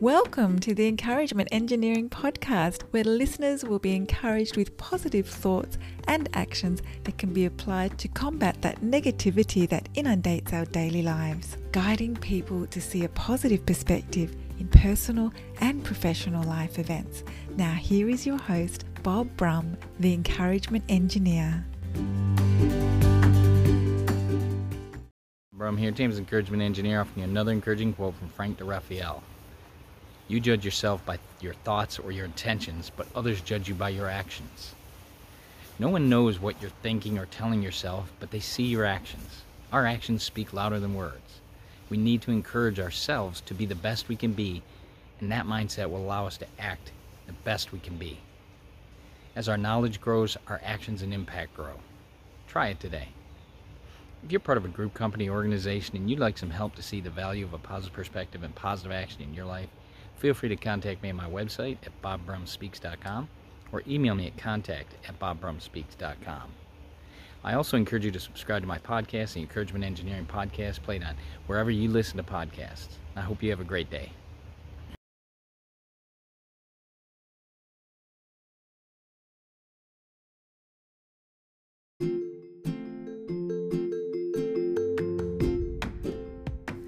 Welcome to the Encouragement Engineering Podcast, where listeners will be encouraged with positive thoughts and actions that can be applied to combat that negativity that inundates our daily lives, guiding people to see a positive perspective in personal and professional life events. Now, here is your host, Bob Brum, the Encouragement Engineer. Brum here, James Encouragement Engineer, offering you another encouraging quote from Frank de Raphael. You judge yourself by your thoughts or your intentions, but others judge you by your actions. No one knows what you're thinking or telling yourself, but they see your actions. Our actions speak louder than words. We need to encourage ourselves to be the best we can be, and that mindset will allow us to act the best we can be. As our knowledge grows, our actions and impact grow. Try it today. If you're part of a group, company, organization, and you'd like some help to see the value of a positive perspective and positive action in your life, feel free to contact me on my website at bobbrumspeaks.com or email me at contact at bobbrumspeaks.com. I also encourage you to subscribe to my podcast, the Encouragement Engineering Podcast, played on wherever you listen to podcasts. I hope you have a great day.